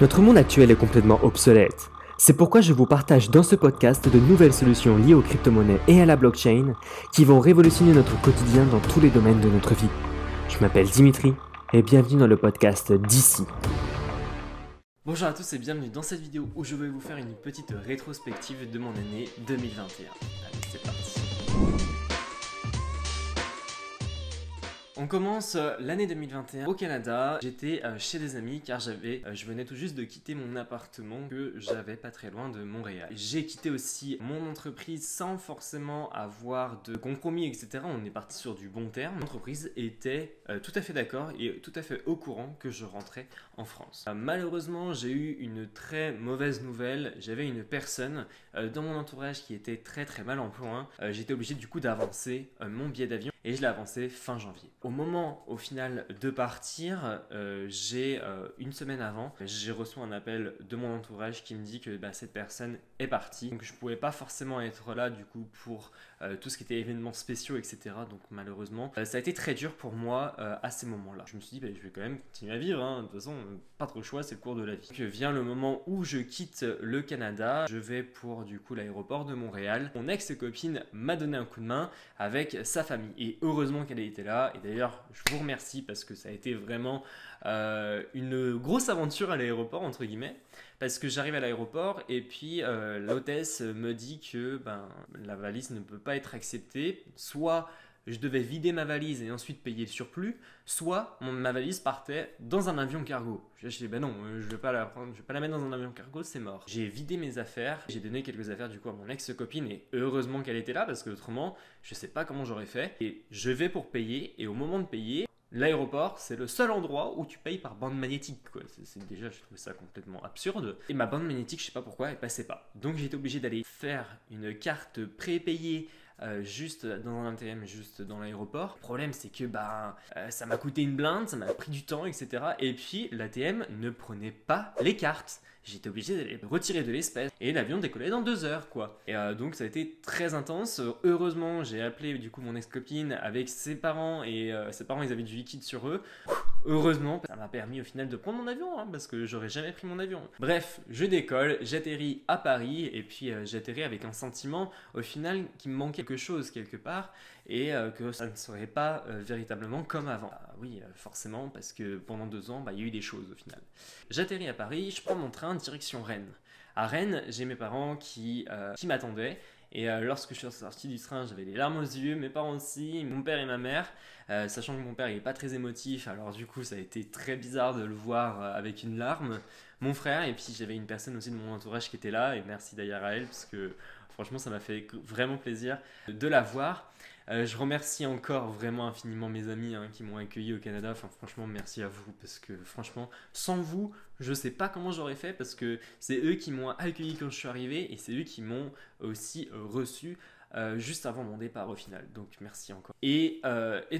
Notre monde actuel est complètement obsolète. C'est pourquoi je vous partage dans ce podcast de nouvelles solutions liées aux crypto-monnaies et à la blockchain qui vont révolutionner notre quotidien dans tous les domaines de notre vie. Je m'appelle Dimitri et bienvenue dans le podcast d'ici. Bonjour à tous et bienvenue dans cette vidéo où je vais vous faire une petite rétrospective de mon année 2021. Allez, c'est parti. On commence euh, l'année 2021 au Canada. J'étais euh, chez des amis car j'avais, euh, je venais tout juste de quitter mon appartement que j'avais pas très loin de Montréal. J'ai quitté aussi mon entreprise sans forcément avoir de compromis, etc. On est parti sur du bon terme. L'entreprise était tout à fait d'accord et tout à fait au courant que je rentrais en France. malheureusement, j'ai eu une très mauvaise nouvelle. J'avais une personne dans mon entourage qui était très très mal en point. J'étais obligé du coup d'avancer mon billet d'avion et je l'ai avancé fin janvier. Au moment au final de partir, euh, j'ai euh, une semaine avant, j'ai reçu un appel de mon entourage qui me dit que bah, cette personne est partie. Donc je pouvais pas forcément être là du coup pour euh, tout ce qui était événements spéciaux, etc. Donc malheureusement, ça a été très dur pour moi à ces moments-là. Je me suis dit, bah, je vais quand même continuer à vivre. Hein. De toute façon, pas trop le choix, c'est le cours de la vie. Vient le moment où je quitte le Canada. Je vais pour du coup l'aéroport de Montréal. Mon ex-copine m'a donné un coup de main avec sa famille. Et heureusement qu'elle était là. Et d'ailleurs, je vous remercie parce que ça a été vraiment euh, une grosse aventure à l'aéroport, entre guillemets. Parce que j'arrive à l'aéroport et puis euh, l'hôtesse me dit que ben, la valise ne peut pas être acceptée. Soit je devais vider ma valise et ensuite payer le surplus, soit ma valise partait dans un avion cargo. Je dit ben non, euh, je vais pas la prendre, je vais pas la mettre dans un avion cargo, c'est mort. J'ai vidé mes affaires, j'ai donné quelques affaires du coup à mon ex-copine et heureusement qu'elle était là parce que autrement, je sais pas comment j'aurais fait. Et je vais pour payer et au moment de payer, L'aéroport, c'est le seul endroit où tu payes par bande magnétique. C'est, déjà, je trouvais ça complètement absurde. Et ma bande magnétique, je sais pas pourquoi, elle passait pas. Donc été obligé d'aller faire une carte prépayée euh, juste dans un ATM, juste dans l'aéroport. Le problème, c'est que bah, euh, ça m'a coûté une blinde, ça m'a pris du temps, etc. Et puis, l'ATM ne prenait pas les cartes. J'étais obligé d'aller retirer de l'espèce et l'avion décollait dans deux heures, quoi. Et euh, donc, ça a été très intense. Heureusement, j'ai appelé du coup mon ex-copine avec ses parents et ses parents, ils avaient du liquide sur eux. Heureusement, ça m'a permis au final de prendre mon avion, hein, parce que j'aurais jamais pris mon avion. Bref, je décolle, j'atterris à Paris, et puis euh, j'atterris avec un sentiment au final qui me manquait quelque chose quelque part, et euh, que ça ne serait pas euh, véritablement comme avant. Ah oui, forcément, parce que pendant deux ans, bah, il y a eu des choses au final. J'atterris à Paris, je prends mon train direction Rennes. À Rennes, j'ai mes parents qui m'attendaient et euh, lorsque je suis sorti du train, j'avais les larmes aux yeux, mes parents aussi, mon père et ma mère, euh, sachant que mon père n'est pas très émotif, alors du coup ça a été très bizarre de le voir euh, avec une larme. Mon frère, et puis j'avais une personne aussi de mon entourage qui était là, et merci d'ailleurs à elle, parce que franchement ça m'a fait vraiment plaisir de la voir. Euh, je remercie encore vraiment infiniment mes amis hein, qui m'ont accueilli au Canada. Franchement, merci à vous parce que franchement, sans vous, je sais pas comment j'aurais fait parce que c'est eux qui m'ont accueilli quand je suis arrivé et c'est eux qui m'ont aussi euh, reçu euh, juste avant mon départ au final. Donc merci encore. Et,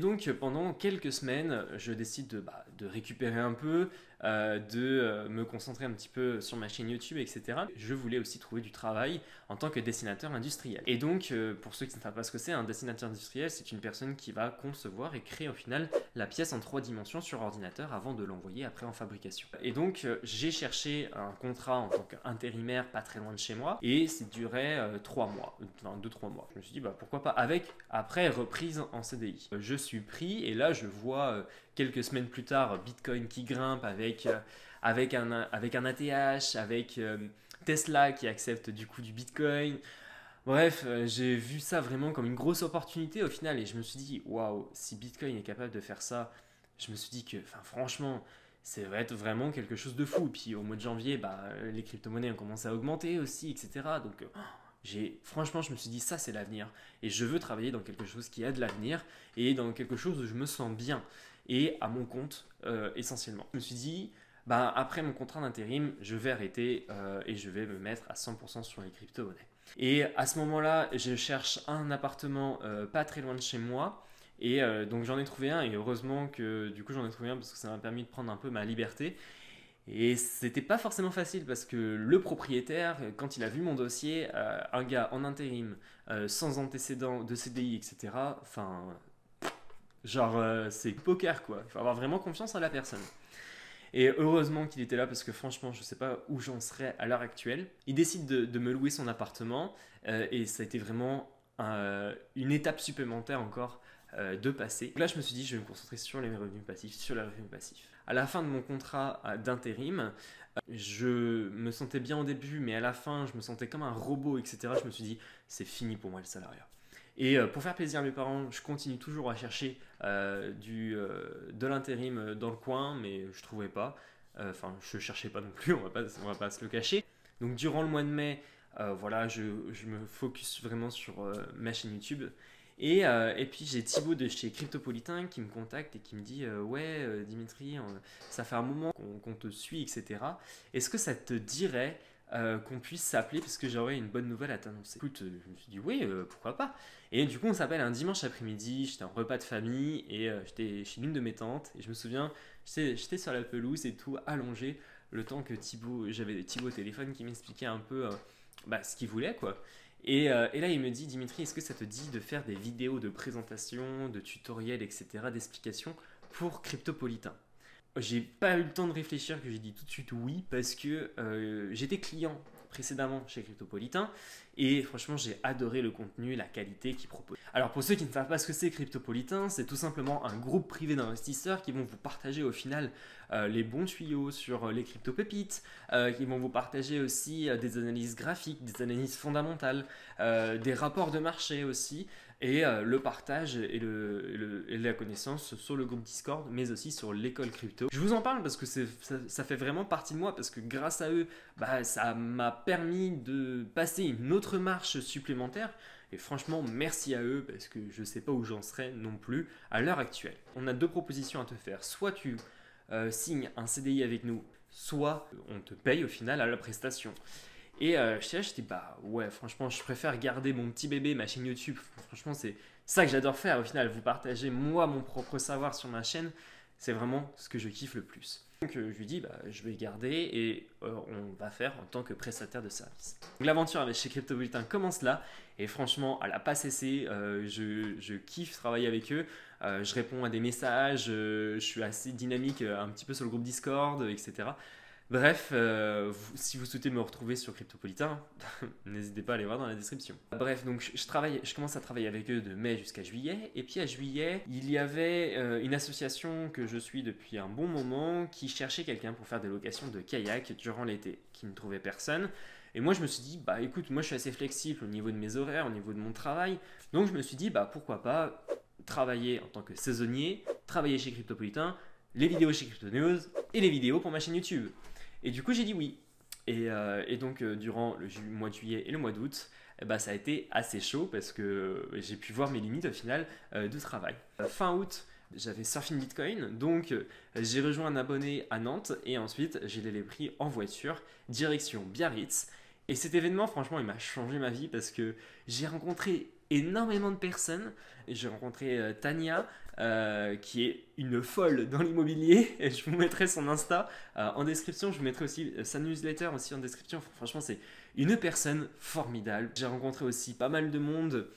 donc pendant quelques semaines, je décide de, bah, de récupérer un peu, euh, de euh, me concentrer un petit peu sur ma chaîne YouTube, etc. Je voulais aussi trouver du travail en tant que dessinateur industriel. Et donc, euh, pour ceux qui ne savent pas ce que c'est, un dessinateur industriel, c'est une personne qui va concevoir et créer au final la pièce en trois dimensions sur ordinateur avant de l'envoyer après en fabrication. Et donc, j'ai cherché un contrat en tant qu'intérimaire pas très loin de chez moi et c'est duré trois mois, enfin deux trois mois. Je me suis dit, bah, pourquoi pas avec, après reprise en CDI. Je suis pris et là, je vois quelques semaines plus tard, Bitcoin qui grimpe avec, euh, avec, un, avec un ATH, avec euh, Tesla qui accepte du coup du Bitcoin. Bref, euh, j'ai vu ça vraiment comme une grosse opportunité au final et je me suis dit, waouh, si Bitcoin est capable de faire ça, je me suis dit que, franchement, ça va être vraiment quelque chose de fou. Puis au mois de janvier, bah, les crypto-monnaies ont commencé à augmenter aussi, etc. Donc, j'ai, franchement, je me suis dit, ça c'est l'avenir. Et je veux travailler dans quelque chose qui a de l'avenir et dans quelque chose où je me sens bien et à mon compte euh, essentiellement. Je me suis dit, bah, après mon contrat d'intérim, je vais arrêter euh, et je vais me mettre à 100% sur les crypto-monnaies. Et à ce moment-là, je cherche un appartement euh, pas très loin de chez moi. Et donc j'en ai trouvé un et heureusement que du coup j'en ai trouvé un parce que ça m'a permis de prendre un peu ma liberté. Et c'était pas forcément facile parce que le propriétaire, quand il a vu mon dossier, un gars en intérim, sans antécédent de CDI, etc., enfin, Genre, euh, c'est poker quoi. Il faut avoir vraiment confiance en la personne. Et heureusement qu'il était là parce que franchement, je ne sais pas où j'en serais à l'heure actuelle. Il décide de, me louer son appartement euh, et ça a été vraiment une étape supplémentaire encore euh, de passer. là, je me suis dit, je vais me concentrer sur les revenus passifs, sur les revenus passifs. À la fin de mon contrat d'intérim, je me sentais bien au début, mais à la fin, je me sentais comme un robot, etc. Je me suis dit, c'est fini pour moi le salariat. Et euh, pour faire plaisir à mes parents, je continue toujours à chercher euh, du, euh, de l'intérim dans le coin, mais je trouvais pas. Enfin, je cherchais pas non plus, on va pas, va pas se le cacher. Donc durant le mois de mai, voilà, je, je, me focus vraiment sur ma chaîne YouTube. Et, et, puis j'ai Thibaut de chez Cryptopolitain qui me contacte et qui me dit Ouais, Dimitri, ça fait un moment qu'on te suit, etc. Est-ce que ça te dirait euh, qu'on puisse s'appeler parce que j'aurais une bonne nouvelle à t'annoncer. Écoute, euh, je me suis dit oui, euh, pourquoi pas. Et du coup, on s'appelle un dimanche après-midi, j'étais en repas de famille et j'étais chez l'une de mes tantes et je me souviens, j'étais sur la pelouse et tout, allongé, le temps que Thibaut, j'avais Thibaut au téléphone qui m'expliquait un peu bah, ce qu'il voulait quoi. Et, et, là, il me dit, Dimitri, est-ce que ça te dit de faire des vidéos de présentation, de tutoriels, etc., d'explications pour Cryptopolitain? J'ai pas eu le temps de réfléchir que j'ai dit tout de suite oui parce que euh, j'étais client précédemment chez Cryptopolitain et franchement j'ai adoré le contenu, la qualité qu'ils proposent. Alors pour ceux qui ne savent pas ce que c'est Cryptopolitain, c'est tout simplement un groupe privé d'investisseurs qui vont vous partager au final euh, les bons tuyaux sur les crypto-pépites, euh, qui vont vous partager aussi des analyses graphiques, des analyses fondamentales, des rapports de marché aussi et euh, le partage et, la connaissance sur le groupe Discord, mais aussi sur l'école crypto. Je vous en parle parce que ça, ça, fait vraiment partie de moi, parce que grâce à eux, bah, ça m'a permis de passer une autre marche supplémentaire. Et franchement, merci à eux, parce que je ne sais pas où j'en serais non plus à l'heure actuelle. On a deux propositions à te faire. Soit tu euh, signes un CDI avec nous, soit on te paye au final à la prestation. Et euh, je j'étais bah ouais, franchement, je préfère garder mon petit bébé, ma chaîne YouTube. Franchement, c'est ça que j'adore faire au final, vous partager moi mon propre savoir sur ma chaîne. C'est vraiment ce que je kiffe le plus. Donc euh, je lui dis, bah, je vais garder et euh, on va faire en tant que prestataire de service. L'aventure avec chez Cryptopolitain commence là et franchement, elle n'a pas cessé. je, je, kiffe travailler avec eux. je réponds à des messages, je suis assez dynamique un petit peu sur le groupe Discord, etc. Bref, euh, si vous souhaitez me retrouver sur Cryptopolitain, n'hésitez pas à aller voir dans la description. Bref, donc je, commence à travailler avec eux de mai jusqu'à juillet. Et puis à juillet, il y avait euh, une association que je suis depuis un bon moment qui cherchait quelqu'un pour faire des locations de kayak durant l'été, qui ne trouvait personne. Et moi, je me suis dit, bah écoute, moi je suis assez flexible au niveau de mes horaires, au niveau de mon travail. Donc je me suis dit, bah pourquoi pas travailler en tant que saisonnier, travailler chez Cryptopolitain, les vidéos chez Crypto News et les vidéos pour ma chaîne YouTube. Et du coup, j'ai dit oui. Et, euh, donc, euh, durant le mois de juillet et le mois d'août, eh ben, ça a été assez chaud parce que j'ai pu voir mes limites au final euh, de travail. fin août, j'avais Surfing Bitcoin, donc j'ai rejoint un abonné à Nantes et ensuite j'ai les pris en voiture, direction Biarritz. Et cet événement, franchement, il m'a changé ma vie parce que j'ai rencontré énormément de personnes. J'ai rencontré euh, Tania, euh, qui est une folle dans l'immobilier. Et je vous mettrai son Insta euh, en description. Je vous mettrai aussi sa newsletter aussi en description. Franchement, c'est une personne formidable. J'ai rencontré aussi pas mal de monde.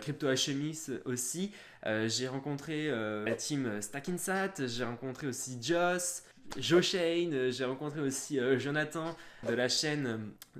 Crypto HMIS aussi. j'ai rencontré la team Stackinsat. J'ai rencontré aussi Joss. Joshane, euh, j'ai rencontré aussi euh, Jonathan de la chaîne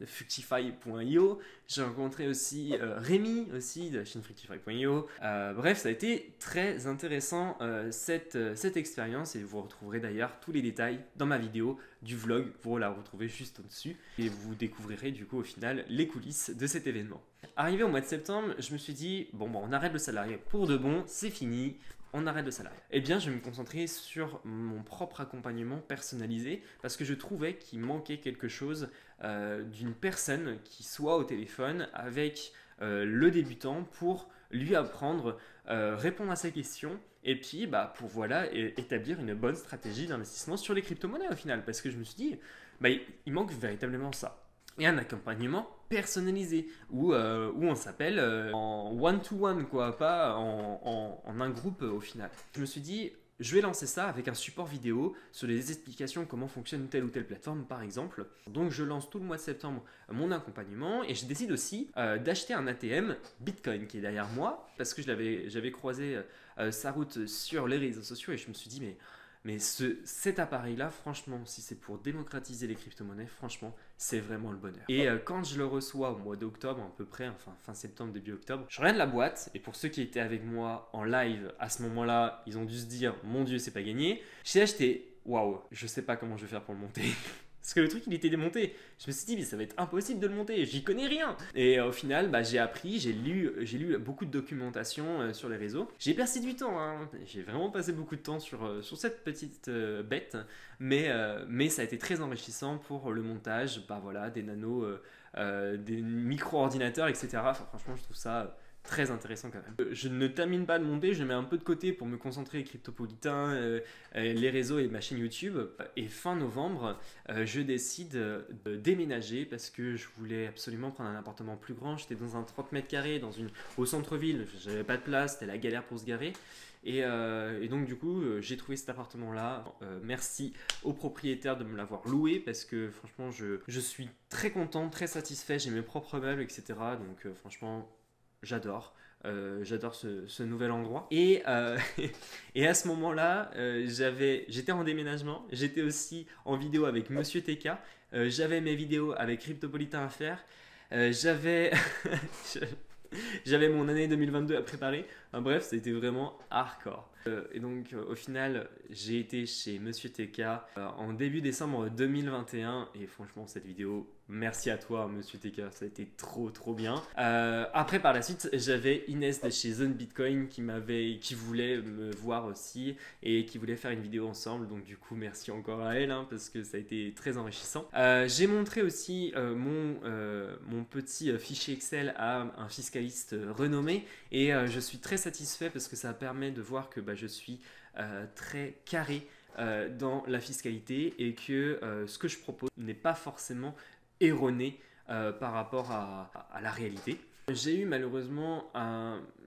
euh, Fructify.io, j'ai rencontré aussi Rémi aussi de la chaîne Fructify.io. bref, ça a été très intéressant cette, cette expérience et vous retrouverez d'ailleurs tous les détails dans ma vidéo du vlog, vous la retrouvez juste au-dessus et vous découvrirez du coup au final les coulisses de cet événement. Arrivé au mois de septembre, je me suis dit, bon, bon on arrête le salarié pour de bon, c'est fini, on arrête le salarié. Eh bien, je vais me concentrer sur mon propre accompagnement personnalisé parce que je trouvais qu'il manquait quelque chose euh, d'une personne qui soit au téléphone avec euh, le débutant pour lui apprendre, euh, répondre à ses questions et puis bah, pour voilà établir une bonne stratégie d'investissement sur les crypto-monnaies au final parce que je me suis dit bah, il manque véritablement ça et un accompagnement personnalisé où, euh, où on s'appelle euh, en one-to-one, quoi, pas en, en, un groupe euh, au final. Je me suis dit, je vais lancer ça avec un support vidéo sur les explications comment fonctionne telle ou telle plateforme par exemple. Donc je lance tout le mois de septembre mon accompagnement et je décide aussi d'acheter un ATM Bitcoin qui est derrière moi parce que j'avais croisé sa route sur les réseaux sociaux et je me suis dit mais Mais ce, cet appareil-là, franchement, si c'est pour démocratiser les crypto-monnaies, franchement, c'est vraiment le bonheur. Et euh, quand je le reçois au mois d'octobre, à peu près, enfin fin septembre, début octobre, je regarde la boîte, et pour ceux qui étaient avec moi en live à ce moment-là, ils ont dû se dire, mon Dieu, c'est pas gagné. J'ai acheté, waouh, je sais pas comment je vais faire pour le monter. Parce que le truc, il était démonté. Je me suis dit, mais ça va être impossible de le monter, j'y connais rien. Et euh, au final, bah, j'ai appris, j'ai lu, j'ai lu beaucoup de documentation euh, sur les réseaux. J'ai passé du temps, hein. j'ai vraiment passé beaucoup de temps sur, euh, sur cette petite bête, mais, mais ça a été très enrichissant pour le montage, bah voilà, des nanos, des micro-ordinateurs, etc. Franchement, je trouve ça très intéressant quand même. Euh, je ne termine pas de monter, je mets un peu de côté pour me concentrer cryptopolitain, euh, euh, les réseaux et ma chaîne YouTube. Et fin novembre, je décide de déménager parce que je voulais absolument prendre un appartement plus grand. J'étais dans un 30 mètres carrés, dans une, au centre-ville, j'avais pas de place, c'était la galère pour se garer. Et, donc du coup, j'ai trouvé cet appartement-là. merci au propriétaire de me l'avoir loué parce que franchement, je, je suis très content, très satisfait. J'ai mes propres meubles, etc. Donc franchement, j'adore. Euh, j'adore ce, nouvel endroit. Et, euh, à ce moment-là, euh, j'étais en déménagement, j'étais aussi en vidéo avec Monsieur TK, j'avais mes vidéos avec Cryptopolitain à faire, j'avais, mon année 2022 à préparer. bref, c'était vraiment hardcore. et donc, au final, j'ai été chez Monsieur TK en début décembre 2021 et franchement, cette vidéo Merci à toi, monsieur TK, ça a été trop trop bien. Euh, après, par la suite, j'avais Inès de chez Zone Bitcoin qui qui voulait me voir aussi et qui voulait faire une vidéo ensemble. Donc du coup, merci encore à elle hein, parce que ça a été très enrichissant. Euh, j'ai montré aussi euh, mon mon petit fichier Excel à un fiscaliste renommé et je suis très satisfait parce que ça permet de voir que bah, je suis très carré. dans la fiscalité et que ce que je propose n'est pas forcément erroné euh, par rapport à, la réalité. J'ai eu malheureusement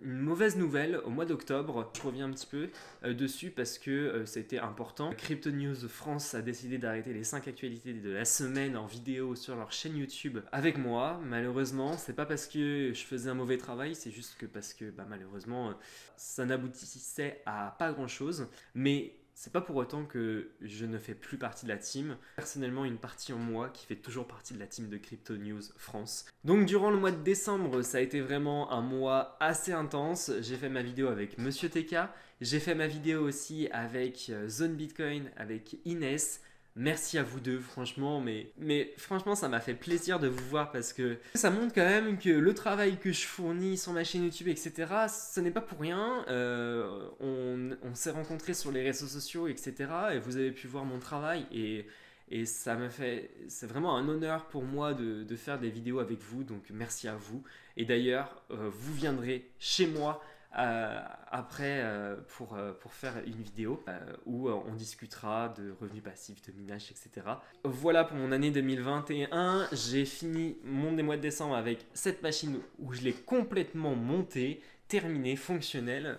une mauvaise nouvelle au mois d'octobre. Je reviens un petit peu euh, dessus parce que euh, c'était important. Crypto News France a décidé d'arrêter les 5 actualités de la semaine en vidéo sur leur chaîne YouTube avec moi. Malheureusement, c'est pas parce que je faisais un mauvais travail, c'est juste que parce que bah, malheureusement ça n'aboutissait à pas grand chose. Mais c'est pas pour autant que je ne fais plus partie de la team. Personnellement, une partie en moi qui fait toujours partie de la team de Crypto News France. Donc durant le mois de décembre, ça a été vraiment un mois assez intense. J'ai fait ma vidéo avec Monsieur TK, j'ai fait ma vidéo aussi avec euh, Zone Bitcoin, avec Inès, Merci à vous deux, franchement, mais, franchement, ça m'a fait plaisir de vous voir parce que ça montre quand même que le travail que je fournis sur ma chaîne YouTube, etc., ce n'est pas pour rien. Euh, on, s'est rencontrés sur les réseaux sociaux, etc., et vous avez pu voir mon travail et, et ça me fait, c'est vraiment un honneur pour moi de, de, faire des vidéos avec vous, donc merci à vous. Et d'ailleurs, euh, vous viendrez chez moi euh, après euh, pour, euh, pour faire une vidéo où on discutera de revenus passifs, de minage, etc. Voilà pour mon année 2021. J'ai fini mon mois de décembre avec cette machine où je l'ai complètement montée, terminée, fonctionnelle.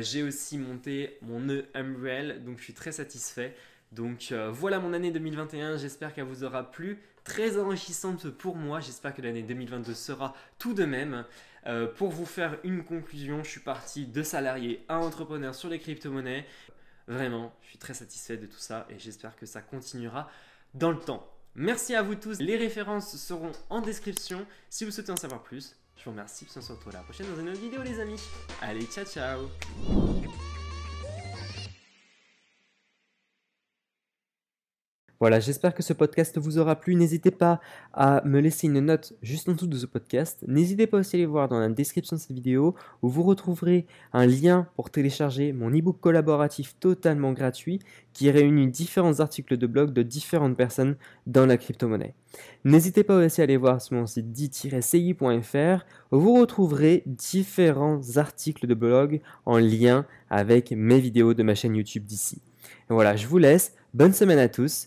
J'ai aussi monté mon nœud Umbrel, donc je suis très satisfait. Donc voilà mon année 2021, j'espère qu'elle vous aura plu. Très enrichissante pour moi, j'espère que l'année 2022 sera tout de même. Euh, pour vous faire une conclusion, je suis parti de salarié à entrepreneur sur les crypto-monnaies. Vraiment, je suis très satisfait de tout ça et j'espère que ça continuera dans le temps. Merci à vous tous. Les références seront en description. Si vous souhaitez en savoir plus, je vous remercie. On se retrouve la prochaine dans une autre vidéo, les amis. Allez, ciao, ciao. Voilà, j'espère que ce podcast vous aura plu. N'hésitez pas à me laisser une note juste en dessous de ce podcast. N'hésitez pas aussi à aller voir dans la description de cette vidéo où vous retrouverez un lien pour télécharger mon e-book collaboratif totalement gratuit qui réunit différents articles de blog de différentes personnes dans la crypto-monnaie. N'hésitez pas aussi à aller voir sur mon site dit-ci.fr où vous retrouverez différents articles de blog en lien avec mes vidéos de ma chaîne YouTube d'ici. Voilà, je vous laisse. Bonne semaine à tous